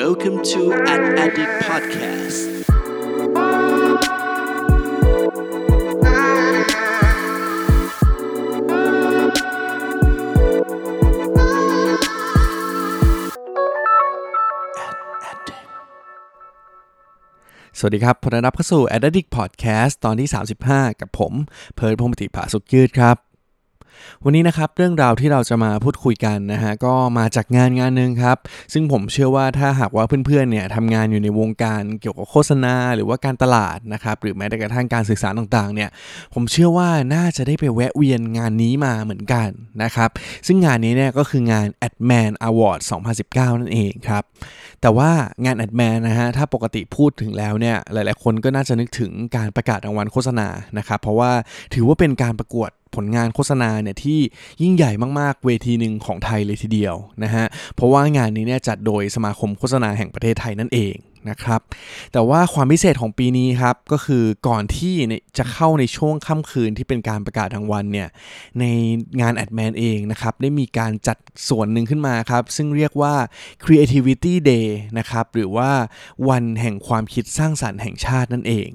Welcome to Ad Addict Podcast สวัสดีครับพลรับเข้าสู่ a d d i c t Podcast ตอนที่ 35 กับผม เพิร์ดพงปติภาสุกยืดครับ วันนี้นะครับเรื่องราวที่เราจะมาพูดคุยกันนะฮะก็มาจากงานงานหนึ่งครับ ซึ่งผมเชื่อว่าถ้าหากว่าเพื่อนๆเนี่ยทำงานอยู่ในวงการเกี่ยวกับโฆษณาหรือว่าการตลาดนะครับหรือแม้แต่กระทั่งการสื่อสารต่างๆเนี่ยผมเชื่อว่าน่าจะได้ไปแวะเวียนงานนี้มาเหมือนกันนะครับซึ่งงานนี้เนี่ยก็คืองาน AdMan Award 2019 นั่นเองครับแต่ว่างาน AdMan นะฮะถ้าปกติพูดถึงแล้วเนี่ยหลายๆคนก็น่าจะนึกถึงการประกาศรางวัลโฆษณานะครับเพราะว่าถือว่าเป็นการประกวด ผลงานโฆษณาเนี่ยที่ยิ่งใหญ่มากๆเวทีหนึ่งของไทยเลยทีเดียวนะฮะเพราะว่างานนี้เนี่ยจัดโดยสมาคมโฆษณาแห่งประเทศไทยนั่นเองนะครับแต่ว่าความพิเศษของปีนี้ครับก็คือก่อนที่จะเข้าในช่วงค่ำคืนที่เป็นการประกาศรางวัลเนี่ยในงาน AdMan เองนะครับได้มีการจัดส่วนหนึ่งขึ้นมาครับ ซึ่งเรียกว่า Creativity Day นะครับหรือว่าวันแห่งความคิดสร้างสารรค์แห่งชาตินั่นเอง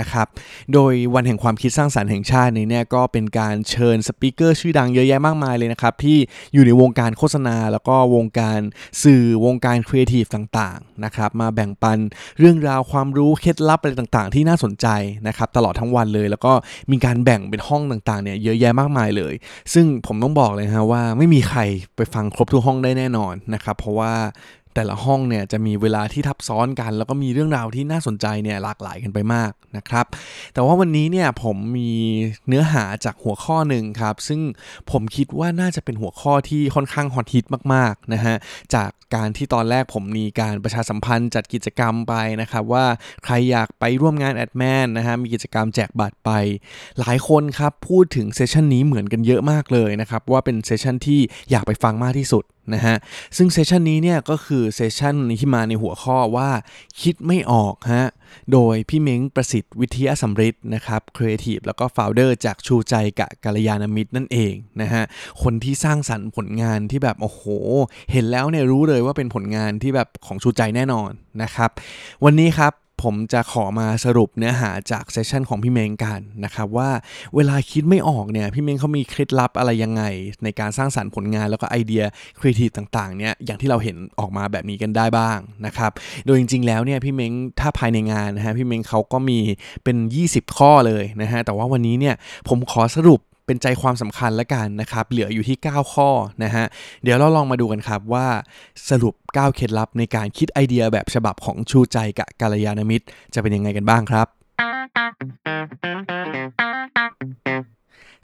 นะครับ โดยวันแห่งความคิดสร้างสรรค์แห่งชาตินี้เนี่ยก็เป็นการเชิญ speaker ชื่อดังเยอะแยะมากมายเลยนะครับ ที่อยู่ในวงการโฆษณา แล้วก็วงการสื่อวงการครีเอทีฟต่างๆนะครับมาแบ่งปันเรื่องราวความรู้เคล็ดลับอะไรต่างๆ ที่น่าสนใจนะครับตลอดทั้งวันเลย แล้วก็มีการแบ่งเป็นห้องต่างๆเนี่ยเยอะแยะมากมายเลย ซึ่งผมต้องบอกเลยฮะว่าไม่มีใครไปฟังครบทุกห้องได้แน่นอนนะครับเพราะว่า แต่ละห้องเนี่ยจะมีเวลาที่ทับซ้อนกัน แล้วก็มีเรื่องราวที่น่าสนใจเนี่ยหลากหลายกันไปมากนะครับ แต่ว่าวันนี้เนี่ยผมมีเนื้อหาจากหัวข้อหนึ่งครับ ซึ่งผมคิดว่าน่าจะเป็นหัวข้อที่ค่อนข้างฮอตฮิตมากๆนะฮะจากการที่ตอนแรกผมมีการประชาสัมพันธ์จัดกิจกรรมไปนะครับว่าใครอยากไปร่วมงาน Adman นะฮะมีกิจกรรมแจกบัตรไป หลายคนครับพูดถึง session นี้เหมือนกันเยอะมากเลยนะครับว่าเป็น session ที่อยากไปฟังมากที่สุดนะฮะซึ่ง session นี้เนี่ยก็คือ session ที่มาในหัวข้อว่าคิดไม่ออกฮะ โดยพี่เม้งประสิทธิ์วิทยาสัมฤทธิ์นะครับครีเอทีฟแล้วก็ founder จากชูใจกะกัลยาณมิตรนั่นเองนะฮะ คนที่สร้างสรรค์ผลงานที่แบบ โอ้โห เห็นแล้วเนี่ยรู้เลยว่าเป็นผลงานที่แบบของชูใจแน่นอนนะครับ วันนี้ครับ ผมจะขอมาสรุปเนื้อหาจาก session ของพี่เม้งกันนะครับว่าเวลาคิดไม่ออกเนี่ยพี่เม้งเขามีเคล็ดลับอะไรยังไง ในการสร้างสรรค์ผลงานแล้วก็ไอเดียครีเอทีฟต่างๆเนี่ยอย่างที่เราเห็นออกมาแบบนี้กันได้บ้างนะครับโดยจริงๆแล้วเนี่ยพี่เมงถ้าภายในงานนะฮะพี่เมงเขาก็มีเป็น 20 ข้อเลยนะฮะแต่ว่าวันนี้เนี่ยผมขอสรุป เป็นใจความสำคัญละกันนะครับ เหลืออยู่ที่ 9 ข้อนะฮะ เดี๋ยวเราลองมาดูกันครับว่าสรุป 9 เคล็ดลับในการคิดไอเดียแบบฉบับของชูใจกับกาลยานามิตร จะเป็นยังไงกันบ้างครับ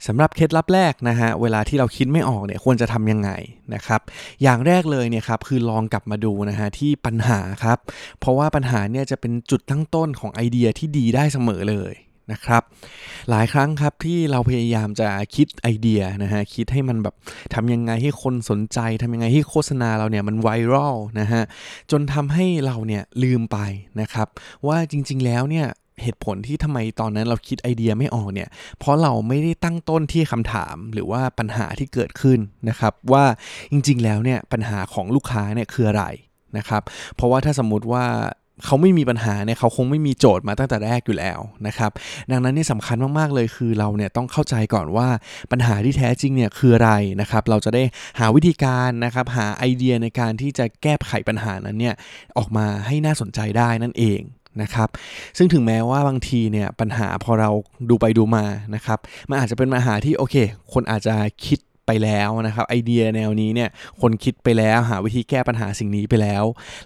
สำหรับเคล็ดลับแรกนะฮะเวลาที่เราคิดไม่ออกเนี่ยควรจะทำยังไงนะครับอย่างแรกเลยเนี่ยครับคือลองกลับมาดูนะฮะที่ปัญหาครับเพราะว่าปัญหาเนี่ยจะเป็นจุดตั้งต้นของไอเดียที่ดีได้เสมอเลย นะครับ หลายครั้งครับที่เราพยายามจะคิดไอเดียนะฮะคิดให้มันแบบทำยังไงให้คนสนใจทำยังไงให้โฆษณาเราเนี่ยมันไวรัลนะฮะจนทำให้เราเนี่ยลืมไปนะครับ ว่าจริง ๆ แล้วเนี่ยเหตุผลที่ทำไมตอนนั้นเราคิดไอเดียไม่ออกเนี่ย เพราะเราไม่ได้ตั้งต้นที่คำถามหรือว่าปัญหาที่เกิดขึ้นนะครับ ว่าจริงๆแล้วเนี่ยปัญหาของลูกค้าเนี่ยคืออะไรนะครับ เพราะว่าถ้าสมมุติว่า เขาไม่มีปัญหาเนี่ยเขาคงไม่มีโจทย์มาตั้งแต่แรกอยู่แล้วนะครับดังนั้นนี่สำคัญมากๆเลยคือเราเนี่ยต้องเข้าใจก่อนว่าปัญหาที่แท้จริงเนี่ยคืออะไรนะครับเราจะได้หาวิธีการนะครับหาไอเดียในการที่จะแก้ไขปัญหานั้นเนี่ยออกมาให้น่าสนใจได้นั่นเองนะครับซึ่งถึงแม้ว่าบางทีเนี่ยปัญหาพอเราดูไปดูมานะครับมันอาจจะเป็นปัญหาที่โอเค คนอาจจะคิด ไปแล้วนะครับไอเดียแนวนี้เนี่ยคนคิดไปแล้วหาวิธีแก้ปัญหาสิ่งนี้ไปแล้ว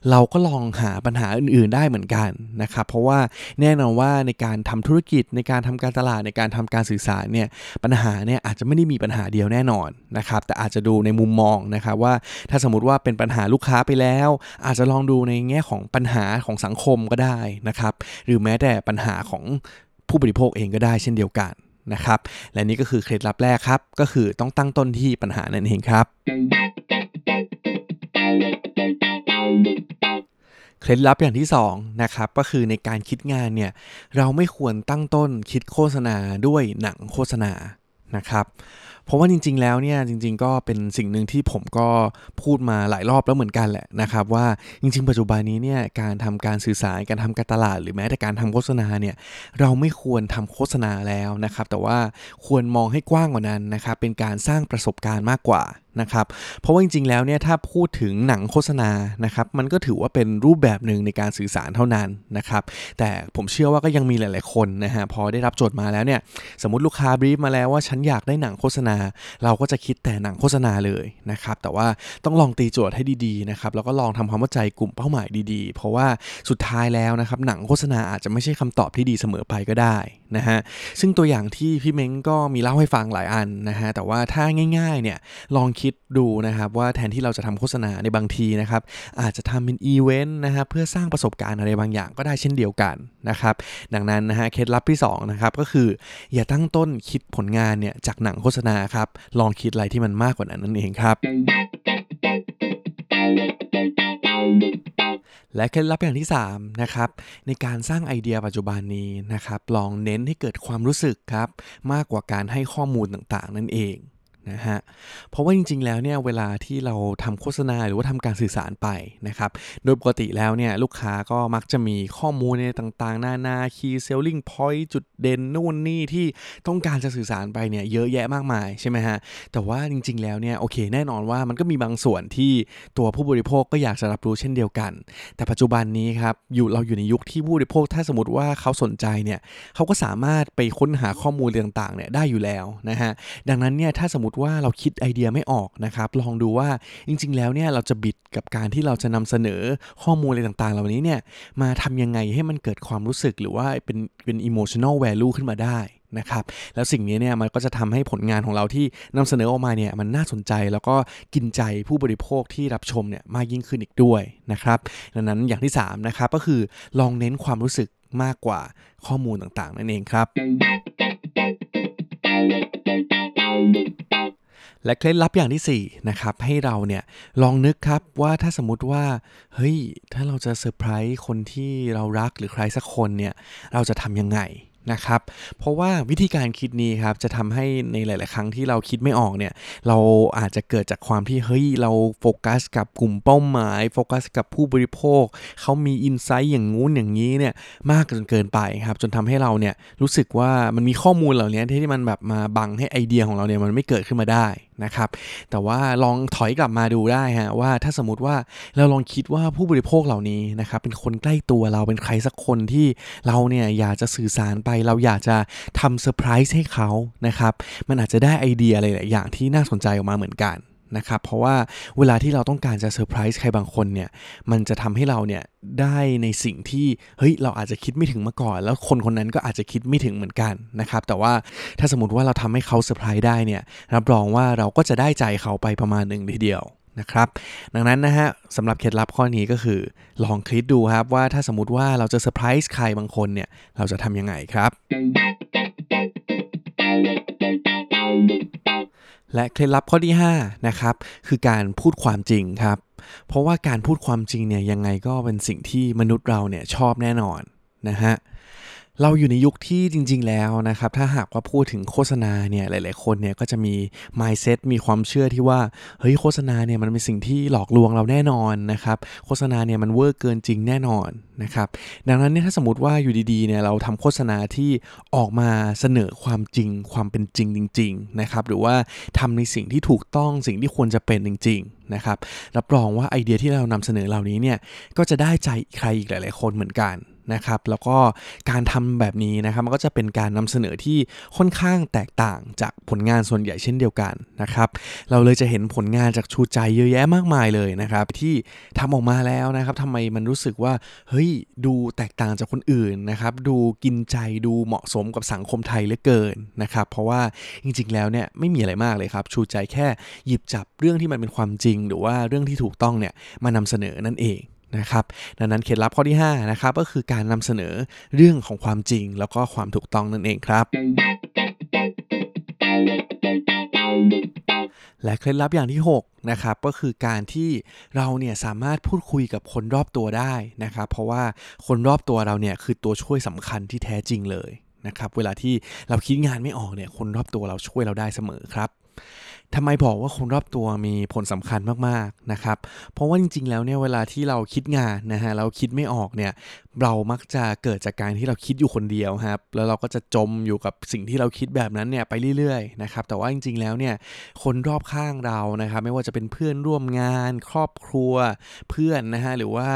เราก็ลองหาปัญหาอื่น ๆได้เหมือนกันนะครับเพราะว่าแน่นอนว่าในการทำธุรกิจในการทำการตลาดในการทำการสื่อสารเนี่ยปัญหาเนี่ยอาจจะไม่ได้มีปัญหาเดียวแน่นอนนะครับแต่อาจจะดูในมุมมองนะครับว่าถ้าสมมติว่าเป็นปัญหาลูกค้าไปแล้ว อาจจะลองดูในแง่ของปัญหาของสังคมก็ได้นะครับหรือแม้แต่ปัญหาของผู้บริโภคเองก็ได้เช่นเดียวกัน นะครับ และนี่ก็คือเคล็ดลับแรกครับ ก็คือต้องตั้งต้นที่ปัญหานั่นเองครับ เคล็ดลับอย่างที่2นะครับก็คือในการคิดงานเนี่ยเราไม่ควรตั้งต้นคิดโฆษณาด้วยหนังโฆษณานะครับ เพราะว่าจริง ๆ แล้วเนี่ยจริง ๆ ก็เป็นสิ่งหนึ่งที่ผมก็พูดมาหลายรอบแล้วเหมือนกันแหละนะครับว่าจริง ๆ ปัจจุบันนี้เนี่ยการทำการสื่อสารการทำการตลาด หรือแม้แต่การทำโฆษณาเนี่ยเราไม่ควรทำโฆษณาแล้วนะครับแต่ว่าควรมองให้กว้างกว่านั้นนะครับเป็นการสร้างประสบการณ์มากกว่า นะครับ เพราะว่าจริงๆ แล้วเนี่ยถ้าพูดถึงหนังโฆษณานะครับมันก็ถือว่าเป็นรูปแบบหนึ่งในการสื่อสารเท่านั้นนะครับ แต่ผมเชื่อว่าก็ยังมีหลาย ๆ คนนะฮะพอได้รับโจทย์มาแล้วเนี่ยสมมติลูกค้าบรีฟมาแล้วว่าฉันอยากได้หนังโฆษณา เราก็จะคิดแต่หนังโฆษณาเลยนะครับแต่ว่าต้องลองตีโจทย์ให้ดีๆนะครับแล้วก็ลองทำความเข้าใจกลุ่มเป้าหมายดีๆ เพราะว่าสุดท้ายแล้วนะครับหนังโฆษณาอาจจะไม่ใช่คำตอบที่ดีเสมอไปก็ได้นะฮะซึ่งตัวอย่างที่พี่เม้งก็มีเล่าให้ฟังหลายอันนะฮะแต่ว่าถ้าง่ายๆเนี่ยลองคิดดูนะครับว่าแทนที่เราจะทำโฆษณาในบางทีนะครับอาจจะทำเป็นอีเวนต์นะครับเพื่อสร้างประสบการณ์อะไรบางอย่างก็ได้เช่นเดียวกันนะครับดังนั้นนะฮะเคล็ดลับที่2นะครับก็คืออย่าตั้งต้นคิดผลงานเนี่ยจากหนังโฆษณาครับลองคิดอะไรที่มันมากกว่านั้นนั่นเองครับ และเคล็ดลับอย่างที่3นะครับในการสร้างไอเดียปัจจุบันนี้นะครับลองเน้นให้เกิดความรู้สึกครับมากกว่าการให้ข้อมูลต่างๆ นั่นเอง นะฮะ เพราะว่าจริงๆ แล้วเนี่ยเวลาที่เราทำโฆษณาหรือว่าทำการสื่อสารไปนะครับ โดยปกติแล้วเนี่ยลูกค้าก็มักจะมีข้อมูลในต่างๆหน้าหน้า key selling point จุดเด่นนู่นนี่ที่ต้องการจะสื่อสารไปเนี่ยเยอะแยะมากมายใช่ไหมฮะ แต่ว่าจริงๆ แล้วเนี่ยโอเคแน่นอนว่ามันก็มีบางส่วนที่ตัวผู้บริโภคก็อยากจะรับรู้เช่นเดียวกัน แต่ปัจจุบันนี้ครับอยู่เราอยู่ในยุคที่ผู้บริโภคถ้าสมมติว่าเขาสนใจเนี่ยเขาก็สามารถไปค้นหาข้อมูลต่างๆ เนี่ยได้อยู่แล้วนะฮะ ดังนั้นเนี่ยถ้าสมมติว่าเราคิดไอเดียไม่ออกนะครับ ลองดูว่าจริง ๆ แล้วเนี่ยเราจะบิดกับการที่เราจะนำเสนอข้อมูลอะไรต่างๆ เหล่านี้เนี่ยมาทำยังไงให้มันเกิดความรู้สึกหรือว่าเป็นเป็น emotional value ขึ้นมาได้นะครับแล้วสิ่งนี้เนี่ยมันก็จะทำให้ผลงานของเราที่นำเสนอออกมาเนี่ยมันน่าสนใจแล้วก็กินใจผู้บริโภคที่รับชมเนี่ยมากยิ่งขึ้นอีกด้วยนะครับดังนั้นอย่างที่3นะครับก็คือลองเน้นความรู้สึกมากกว่าข้อมูลต่างๆ นั่นเองครับ และเคล็ดลับอย่างที่4นะครับให้เราเนี่ยลองนึกครับว่าถ้าสมมติว่าเฮ้ยถ้าเราจะเซอร์ไพรส์คนที่เรารักหรือใครสักคนเนี่ยเราจะทำยังไงนะครับ เพราะว่าวิธีการคิดนี้ครับจะทำให้ในหลาย ๆ ครั้งที่เราคิดไม่ออกเนี่ยเราอาจจะเกิดจากความที่เฮ้ยเราโฟกัสกับกลุ่มเป้าหมาย โฟกัสกับผู้บริโภค เขามี insight อย่างงู้นอย่างนี้เนี่ยมากจนเกินไปครับจนทำให้เราเนี่ยรู้สึกว่ามันมีข้อมูลเหล่านี้ที่มันแบบมาบังให้ไอเดียของเราเนี่ยมันไม่เกิดขึ้นมาได้นะครับ แต่ว่าลองถอยกลับมาดูได้ฮะว่าถ้าสมมติว่าเราลองคิดว่าผู้บริโภคเหล่านี้นะครับเป็นคนใกล้ตัวเราเป็นใครสักคนที่เราเนี่ยอยากจะสื่อสารไป เราอยากจะทำเซอร์ไพรส์ให้เขานะครับ มันอาจจะได้ไอเดียอะไรหลายอย่างที่น่าสนใจออกมาเหมือนกัน นะครับ เพราะว่าเวลาที่เราต้องการจะเซอร์ไพรส์ใครบางคนเนี่ย มันจะทำให้เราเนี่ยได้ในสิ่งที่เฮ้ยเราอาจจะคิดไม่ถึงมาก่อน แล้วคนคนนั้นก็อาจจะคิดไม่ถึงเหมือนกันนะครับ แต่ว่าถ้าสมมติว่าเราทำให้เขาเซอร์ไพรส์ได้เนี่ยรับรองว่าเราก็จะได้ใจเขาไปประมาณหนึ่งทีเดียวนะครับดังนั้นนะฮะสำหรับเคล็ดลับข้อนี้ก็คือ ลองคิดดูครับว่าถ้าสมมติว่าเราจะเซอร์ไพรส์ใครบางคนเนี่ย เราจะทำยังไงครับ และเคล็ดลับข้อที่5นะครับคือการพูดความจริงครับเพราะว่าการพูดความจริงเนี่ยยังไงก็เป็นสิ่งที่มนุษย์เราเนี่ยชอบแน่นอนนะฮะเราอยู่ในยุคที่จริง ๆ แล้วนะครับ ถ้าหากว่าพูดถึงโฆษณาเนี่ยหลาย ๆ คนเนี่ยก็จะมี mindset มีความเชื่อที่ว่าเฮ้ยโฆษณาเนี่ยมันเป็นสิ่งที่หลอกลวงเราแน่นอนนะครับ โฆษณาเนี่ยมันเวอร์เกินจริงแน่นอนนะครับ ดังนั้นเนี่ยถ้าสมมติว่าอยู่ดีๆเนี่ยเราทำโฆษณาที่ออกมาเสนอความจริงความเป็นจริงจริง ๆ นะครับ หรือว่าทำในสิ่งที่ถูกต้องสิ่งที่ควรจะเป็นจริง ๆ นะครับรับรองว่าไอเดียที่เรานำเสนอเหล่านี้เนี่ยก็จะได้ใจใครอีกหลาย ๆ คนเหมือนกันนะครับแล้วก็การทำแบบนี้นะครับมันก็จะเป็นการนำเสนอที่ค่อนข้างแตกต่างจากผลงานส่วนใหญ่เช่นเดียวกันนะครับเราเลยจะเห็นผลงานจากชูใจเยอะแยะมากมายเลยนะครับที่ทำออกมาแล้วนะครับทำไมมันรู้สึกว่าเฮ้ยดูแตกต่างจากคนอื่นนะครับ ดูกินใจดูเหมาะสมกับสังคมไทยเหลือเกินนะครับ เพราะว่าจริง ๆ แล้วเนี่ยไม่มีอะไรมากเลยครับ ชูใจแค่หยิบจับเรื่องที่มันเป็นความจริง หรือว่าเรื่องที่ถูกต้องเนี่ยมานำเสนอนั่นเองนะครับดังนั้นเคล็ดลับข้อที่5นะครับก็คือการนำเสนอเรื่องของความจริงแล้วก็ความถูกต้องนั่นเองครับ และเคล็ดลับอย่างที่ 6 นะครับ ก็คือการที่เราเนี่ยสามารถพูดคุยกับคนรอบตัวได้นะครับ เพราะว่าคนรอบตัวเราเนี่ยคือตัวช่วยสำคัญที่แท้จริงเลยนะครับ เวลาที่เราคิดงานไม่ออกเนี่ยคนรอบตัวเราช่วยเราได้เสมอครับ ทำไมบอกว่าคนรอบตัวมีผลสำคัญมากๆนะครับ เพราะว่าจริงๆ แล้วเนี่ยเวลาที่เราคิดงานนะฮะเราคิดไม่ออกเนี่ยเรามักจะเกิดจากการที่เราคิดอยู่คนเดียวครับแล้วเราก็จะจมอยู่กับสิ่งที่เราคิดแบบนั้นเนี่ยไปเรื่อยๆนะครับแต่ว่าจริงๆ แล้วเนี่ยคนรอบข้างเรานะครับไม่ว่าจะเป็นเพื่อนร่วมงาน ครอบครัวเพื่อนนะฮะหรือว่า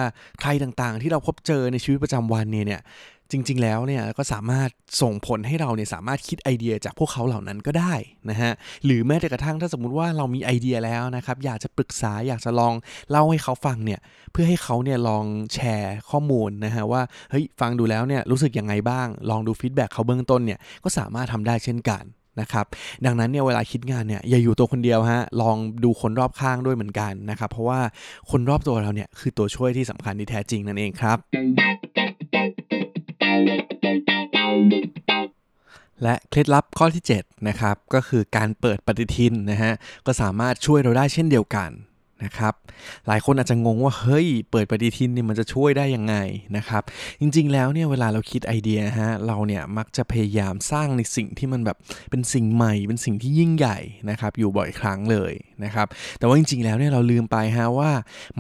ใครต่างๆ ที่เราพบเจอในชีวิตประจำวันเนี่ยเนี่ย จริง ๆ แล้วเนี่ยก็สามารถส่งผลให้เราเนี่ยสามารถคิดไอเดียจากพวกเขาเหล่านั้นก็ได้นะฮะหรือแม้แต่กระทั่งถ้าสมมุติว่าเรามีไอเดียแล้วนะครับอยากจะปรึกษาอยากจะลองเล่าให้เขาฟังเนี่ยเพื่อให้เขาเนี่ยลองแชร์ข้อมูลนะฮะว่าเฮ้ยฟังดูแล้วเนี่ยรู้สึกยังไงบ้าง ลองดู feedback เขาเบื้องต้นเนี่ยก็สามารถทำได้เช่นกันนะครับดังนั้นเนี่ยเวลาคิดงานเนี่ยอย่าอยู่ตัวคนเดียวฮะลองดูคนรอบข้างด้วยเหมือนกันนะครับเพราะว่าคนรอบตัวเราเนี่ยคือตัวช่วยที่สำคัญที่แท้จริงนั่นเองครับ และเคล็ดลับข้อที่7นะครับก็คือการเปิดปฏิทินนะฮะก็สามารถช่วยเราได้เช่นเดียวกันนะครับหลายคนอาจจะงงว่าเฮ้ยเปิดปฏิทินเนี่ยมันจะช่วยได้ยังไงนะครับจริงๆแล้วเนี่ยเวลาเราคิดไอเดียฮะเราเนี่ยมักจะพยายามสร้างในสิ่งที่มันแบบเป็นสิ่งใหม่ เป็นสิ่งที่ยิ่งใหญ่นะครับอยู่บ่อยครั้งเลย นะครับ แต่ว่าจริงๆ แล้วเนี่ยเราลืมไปฮะว่า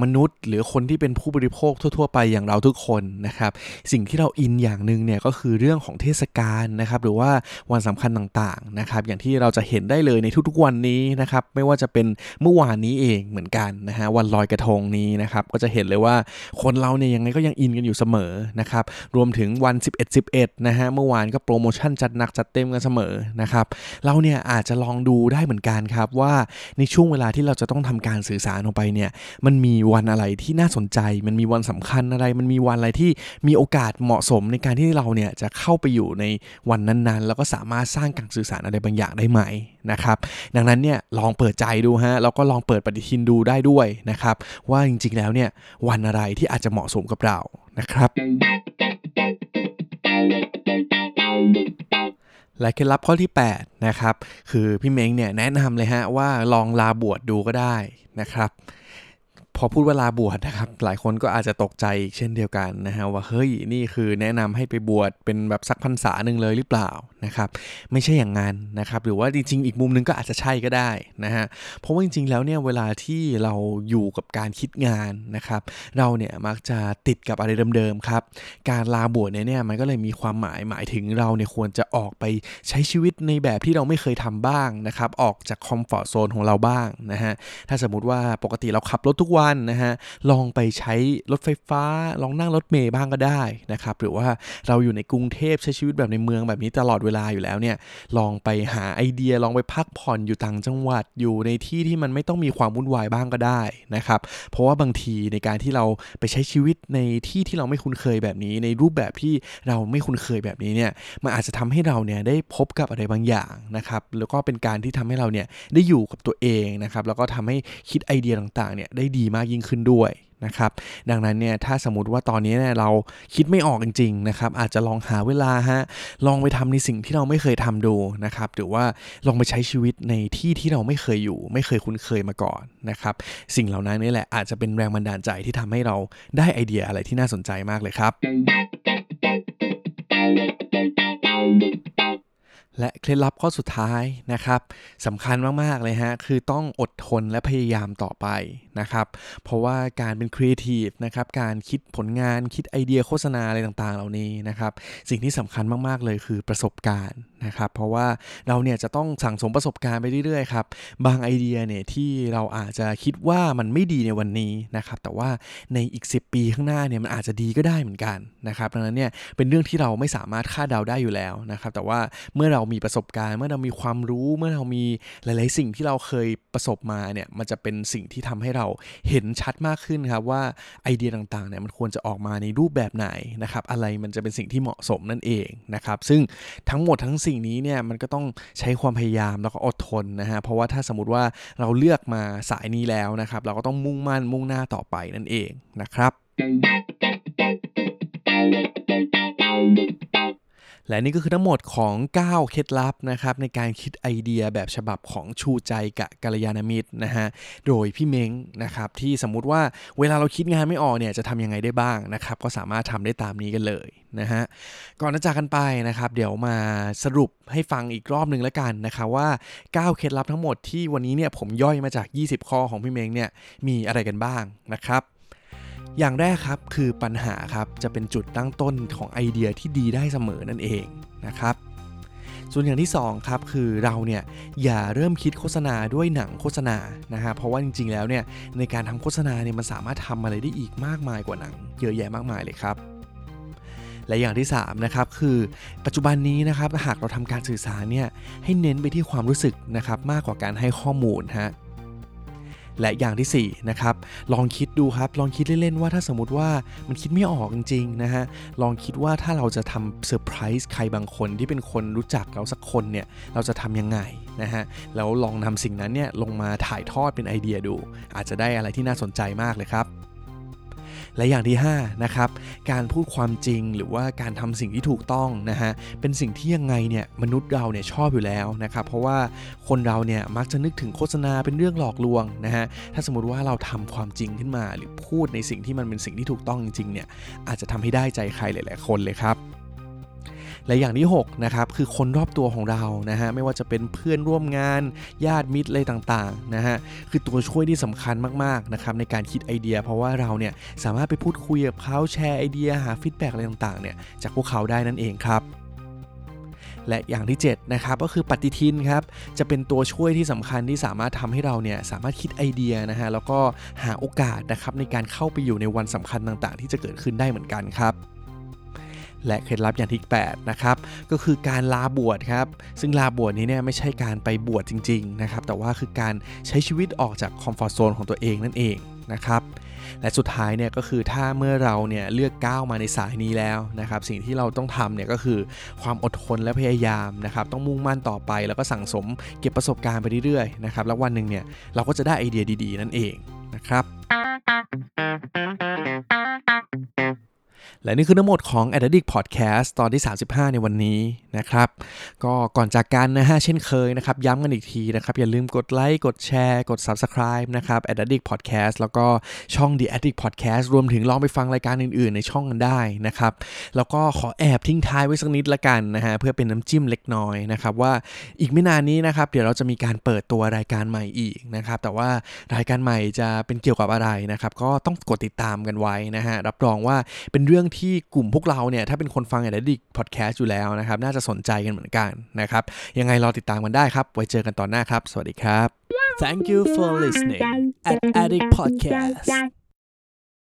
มนุษย์หรือคนที่เป็นผู้บริโภคทั่ว ๆ ไปอย่างเราทุกคนนะครับสิ่งที่เราอินอย่างหนึ่งเนี่ยก็คือเรื่องของเทศกาลนะครับหรือว่าวันสำคัญต่างๆนะครับอย่างที่เราจะเห็นได้เลยในทุกๆวันนี้นะครับไม่ว่าจะเป็นเมื่อวานนี้เองเหมือนกันนนะฮะวันลอยกระทงนี้นะครับก็จะเห็นเลยว่าคนเราเนี่ยยังไงก็ยังอินกันอยู่เสมอนะครับรวมถึงวัน 11 11นะฮะเมื่อวานก็โปรโมชั่นจัดหนักจัดเต็มกันเสมอนะครับเราเนี่ยอาจจะลองดูได้เหมือนกันครับว่าในช่วงเวลาที่เราจะต้องทำการสื่อสารออกไปเนี่ยมันมีวันอะไรที่น่าสนใจ มันมีวันสำคัญอะไร มันมีวันอะไรที่มีโอกาสเหมาะสมในการที่เราเนี่ยจะเข้าไปอยู่ในวันนั้นๆ แล้วก็สามารถสร้างการสื่อสารอะไรบางอย่างได้ไหมนะครับดังนั้นเนี่ยลองเปิดใจดูฮะแล้วก็ลองเปิดปฏิทินดูได้ด้วยนะครับว่าจริงๆแล้วเนี่ยวันอะไรที่อาจจะเหมาะสมกับเรานะครับ และเคล็ดลับข้อที่8นะครับคือพี่เม้งเนี่ยแนะนำเลยฮะว่าลองลาบวชดดูก็ได้นะครับ พอพูดเวลาบวชนะครับ หลายคนก็อาจจะตกใจอีกเช่นเดียวกันนะฮะว่าเฮ้ยนี่คือแนะนำให้ไปบวชเป็นแบบสักพรรษาหนึ่งเลยหรือเปล่านะครับไม่ใช่อย่างนั้นนะครับหรือว่าจริงๆ อีกมุมนึงก็อาจจะใช่ก็ได้นะฮะเพราะว่าจริงๆแล้วเนี่ยเวลาที่เราอยู่กับการคิดงานนะครับเราเนี่ยมักจะติดกับอะไรเดิมๆครับการลาบวชเนี่ยมันก็เลยมีความหมายหมายถึงเราเนี่ยควรจะออกไปใช้ชีวิตในแบบที่เราไม่เคยทำบ้างนะครับออกจากคอมฟอร์ทโซนของเราบ้างนะฮะถ้าสมมติว่าปกติเราขับรถทุกวันนะฮะลองไปใช้รถไฟฟ้า ลองนั่งรถเมย์บ้างก็ได้นะครับหรือว่าเราอยู่ในกรุงเทพใช้ชีวิตแบบในเมืองแบบนี้ตลอดเวลาอยู่แล้วเนี่ยลองไปหาไอเดียลองไปพักผ่อนอยู่ต่างจังหวัดอยู่ในที่ที่มันไม่ต้องมีความวุ่นวายบ้างก็ได้นะครับเพราะว่าบางทีในการที่เราไปใช้ชีวิตในที่ที่เราไม่คุ้นเคยแบบนี้ ในรูปแบบที่เราไม่คุ้นเคยแบบนี้เนี่ยมันอาจจะทำให้เราเนี่ยได้พบกับอะไรบางอย่างนะครับแล้วก็เป็นการที่ทำให้เราเนี่ยได้อยู่กับตัวเองนะครับแล้วก็ทำให้คิดไอเดียต่างๆเนี่ยได้ดีมากยิ่งขึ้นด้วยนะครับดังนั้นเนี่ยถ้าสมมติว่าตอนนี้เนี่ยเราคิดไม่ออกจริงๆนะครับอาจจะลองหาเวลาฮะลองไปทำในสิ่งที่เราไม่เคยทำดูนะครับหรือว่าลองไปใช้ชีวิตในที่ที่เราไม่เคยอยู่ ไม่เคยคุ้นเคยมาก่อนนะครับสิ่งเหล่านั้นนี่แหละอาจจะเป็นแรงบันดาลใจที่ทำให้เราได้ไอเดียอะไรที่น่าสนใจมากเลยครับ และเคล็ดลับข้อสุดท้ายนะครับสำคัญมาก ๆ เลยฮะ คือต้องอดทนและพยายามต่อไปนะครับ เพราะว่าการเป็นครีเอทีฟนะครับ การคิดผลงานคิดไอเดียโฆษณาอะไรต่างๆ เหล่านี้นะครับ สิ่งที่สำคัญมาก ๆ เลยคือประสบการณ์ นะครับเพราะว่าเราเนี่ยจะต้องสั่งสมประสบการณ์ไปเรื่อยๆครับบางไอเดียเนี่ยที่เราอาจจะคิดว่ามันไม่ดีในวันนี้นะครับแต่ว่าในอีก 10 ปีข้างหน้าเนี่ยมันอาจจะดีก็ได้เหมือนกันนะครับดังนั้นเนี่ยเป็นเรื่องที่เราไม่สามารถคาดเดาได้อยู่แล้วนะครับแต่ว่าเมื่อเรามีประสบการณ์ เมื่อเรามีความรู้เมื่อเรามีหลายๆ สิ่งที่เราเคยประสบมาเนี่ยมันจะเป็นสิ่งที่ทำให้เราเห็นชัดมากขึ้นครับว่าไอเดียต่างๆเนี่ยมันควรจะออกมาในรูปแบบไหนนะครับอะไรมันจะเป็นสิ่งที่เหมาะสมนั่นเองนะครับซึ่งทั้งหมดทั้งสิิ่งนี้เนี่ยมันก็ต้องใช้ความพยายามแล้วก็อดทนนะฮะเพราะว่าถ้าสมมติว่าเราเลือกมาสายนี้แล้วนะครับ เราก็ต้องมุ่งมั่นมุ่งหน้าต่อไปนั่นเองนะครับ และนี่ก็คือทั้งหมดของ 9 เคล็ดลับนะครับในการคิดไอเดียแบบฉบับของชูใจกะกัลยาณมิตรนะฮะโดยพี่เม้งนะครับที่สมมุติว่าเวลาเราคิดงานไม่ออกเนี่ยจะทำยังไงได้บ้างนะครับก็สามารถทำได้ตามนี้กันเลยนะฮะก่อนจะจากกันไปนะครับเดี๋ยวมาสรุปให้ฟังอีกรอบหนึ่งแล้วกันนะครับว่า 9 เคล็ดลับทั้งหมดที่วันนี้เนี่ยผมย่อยมาจาก 20 ข้อของพี่เม้งเนี่ยมีอะไรกันบ้างนะครับ อย่างแรกครับคือปัญหาครับจะเป็นจุดตั้งต้นของไอเดียที่ดีได้เสมอนั่นเองนะครับ ส่วนอย่างที่2ครับคือเราเนี่ยอย่าเริ่มคิดโฆษณาด้วยหนังโฆษณานะฮะเพราะว่าจริงๆแล้วเนี่ยในการทำโฆษณาเนี่ยมันสามารถทำอะไรได้อีกมากมายกว่าหนัง เยอะแยะมากมายเลยครับและอย่างที่3นะครับคือปัจจุบันนี้นะครับหากเราทำการสื่อสารเนี่ยให้เน้นไปที่ความรู้สึกนะครับมากกว่าการให้ข้อมูลฮะ และอย่างที่4นะครับลองคิดดูครับลองคิดเล่นๆว่าถ้าสมมติว่ามันคิดไม่ออกจริงๆนะฮะลองคิดว่าถ้าเราจะทำเซอร์ไพรส์ใครบางคนที่เป็นคนรู้จักเราสักคนเนี่ยเราจะทำยังไงนะฮะแล้วลองนำสิ่งนั้นเนี่ยลงมาถ่ายทอดเป็นไอเดียดู อาจจะได้อะไรที่น่าสนใจมากเลยครับ และอย่างที่5นะครับการพูดความจริงหรือว่าการทำสิ่งที่ถูกต้องนะฮะเป็นสิ่งที่ยังไงเนี่ยมนุษย์เราเนี่ยชอบอยู่แล้วนะครับเพราะว่าคนเราเนี่ยมักจะนึกถึงโฆษณาเป็นเรื่องหลอกลวงนะฮะถ้าสมมติว่าเราทำความจริงขึ้นมา หรือพูดในสิ่งที่มันเป็นสิ่งที่ถูกต้องจริงๆเนี่ยอาจจะทำให้ได้ใจใครหลาย ๆ คนเลยครับ และอย่างที่6นะครับคือคนรอบตัวของเรานะฮะไม่ว่าจะเป็นเพื่อนร่วมงานญาติมิตรอะไรต่างๆนะฮะคือตัวช่วยที่สำคัญมากๆนะครับในการคิดไอเดีย เพราะว่าเราเนี่ยสามารถไปพูดคุยกับเขาแชร์ไอเดียหา feedback อะไรต่างๆเนี่ยจากพวกเขาได้นั่นเองครับและอย่างที่7นะครับก็คือปฏิทินครับจะเป็นตัวช่วยที่สำคัญที่สามารถทำให้เราเนี่ยสามารถคิดไอเดียนะฮะแล้วก็หาโอกาสนะครับในการเข้าไปอยู่ในวันสำคัญต่างๆ ที่จะเกิดขึ้นได้เหมือนกันครับ และเคล็ดลับอย่างที่8นะครับก็คือการลาบวชครับ ซึ่งลาบวชนี้เนี่ยไม่ใช่การไปบวชจริงๆนะครับแต่ว่าคือการใช้ชีวิตออกจากคอมฟอร์ทโซนของตัวเองนั่นเองนะครับและสุดท้ายเนี่ยก็คือถ้าเมื่อเราเนี่ยเลือกก้าวมาในสายนี้แล้วนะครับสิ่งที่เราต้องทำเนี่ยก็คือความอดทนและพยายามนะครับต้องมุ่งมั่นต่อไป แล้วก็สั่งสมเก็บประสบการณ์ไปเรื่อยๆนะครับแล้ววันหนึ่งเนี่ยเราก็จะได้ไอเดียดีๆ นั่นเองนะครับ และนี่คือทั้งหมดของ a d d i c t Podcast ตอนที่ 35 ในวันนี้นะครับ ก็ก่อนจากกันนะฮะ เช่นเคยนะครับ ย้ำกันอีกทีนะครับ อย่าลืมกดไลค์กดแชร์กด Subscribe นะครับ a d d i c t Podcast แล้วก็ช่อง The Addict Podcast รวมถึงลองไปฟังรายการอื่นๆ ในช่องกันได้นะครับ แล้วก็ขอแอบทิ้งท้ายไว้สักนิดละกันนะฮะ เพื่อเป็นน้ำจิ้มเล็กน้อยนะครับ ว่าอีกไม่นานนี้นะครับ เดี๋ยวเราจะมีการเปิดตัวรายการใหม่อีกนะครับ แต่ว่ารายการใหม่จะเป็นเกี่ยวกับอะไรนะครับ ก็ต้องกดติดตามกันไว้นะฮะรับรองว่าเป็นเรื่องที่กลุ่มพวกเราเนี่ยถ้าเป็นคนฟัง Addict Podcast อยู่แล้วนะครับ น่าจะสนใจกันเหมือนกันนะครับ ยังไงรอติดตามกันได้ครับ ไว้เจอกันตอนหน้าครับ สวัสดีครับ Thank you for listening at Addict Podcast.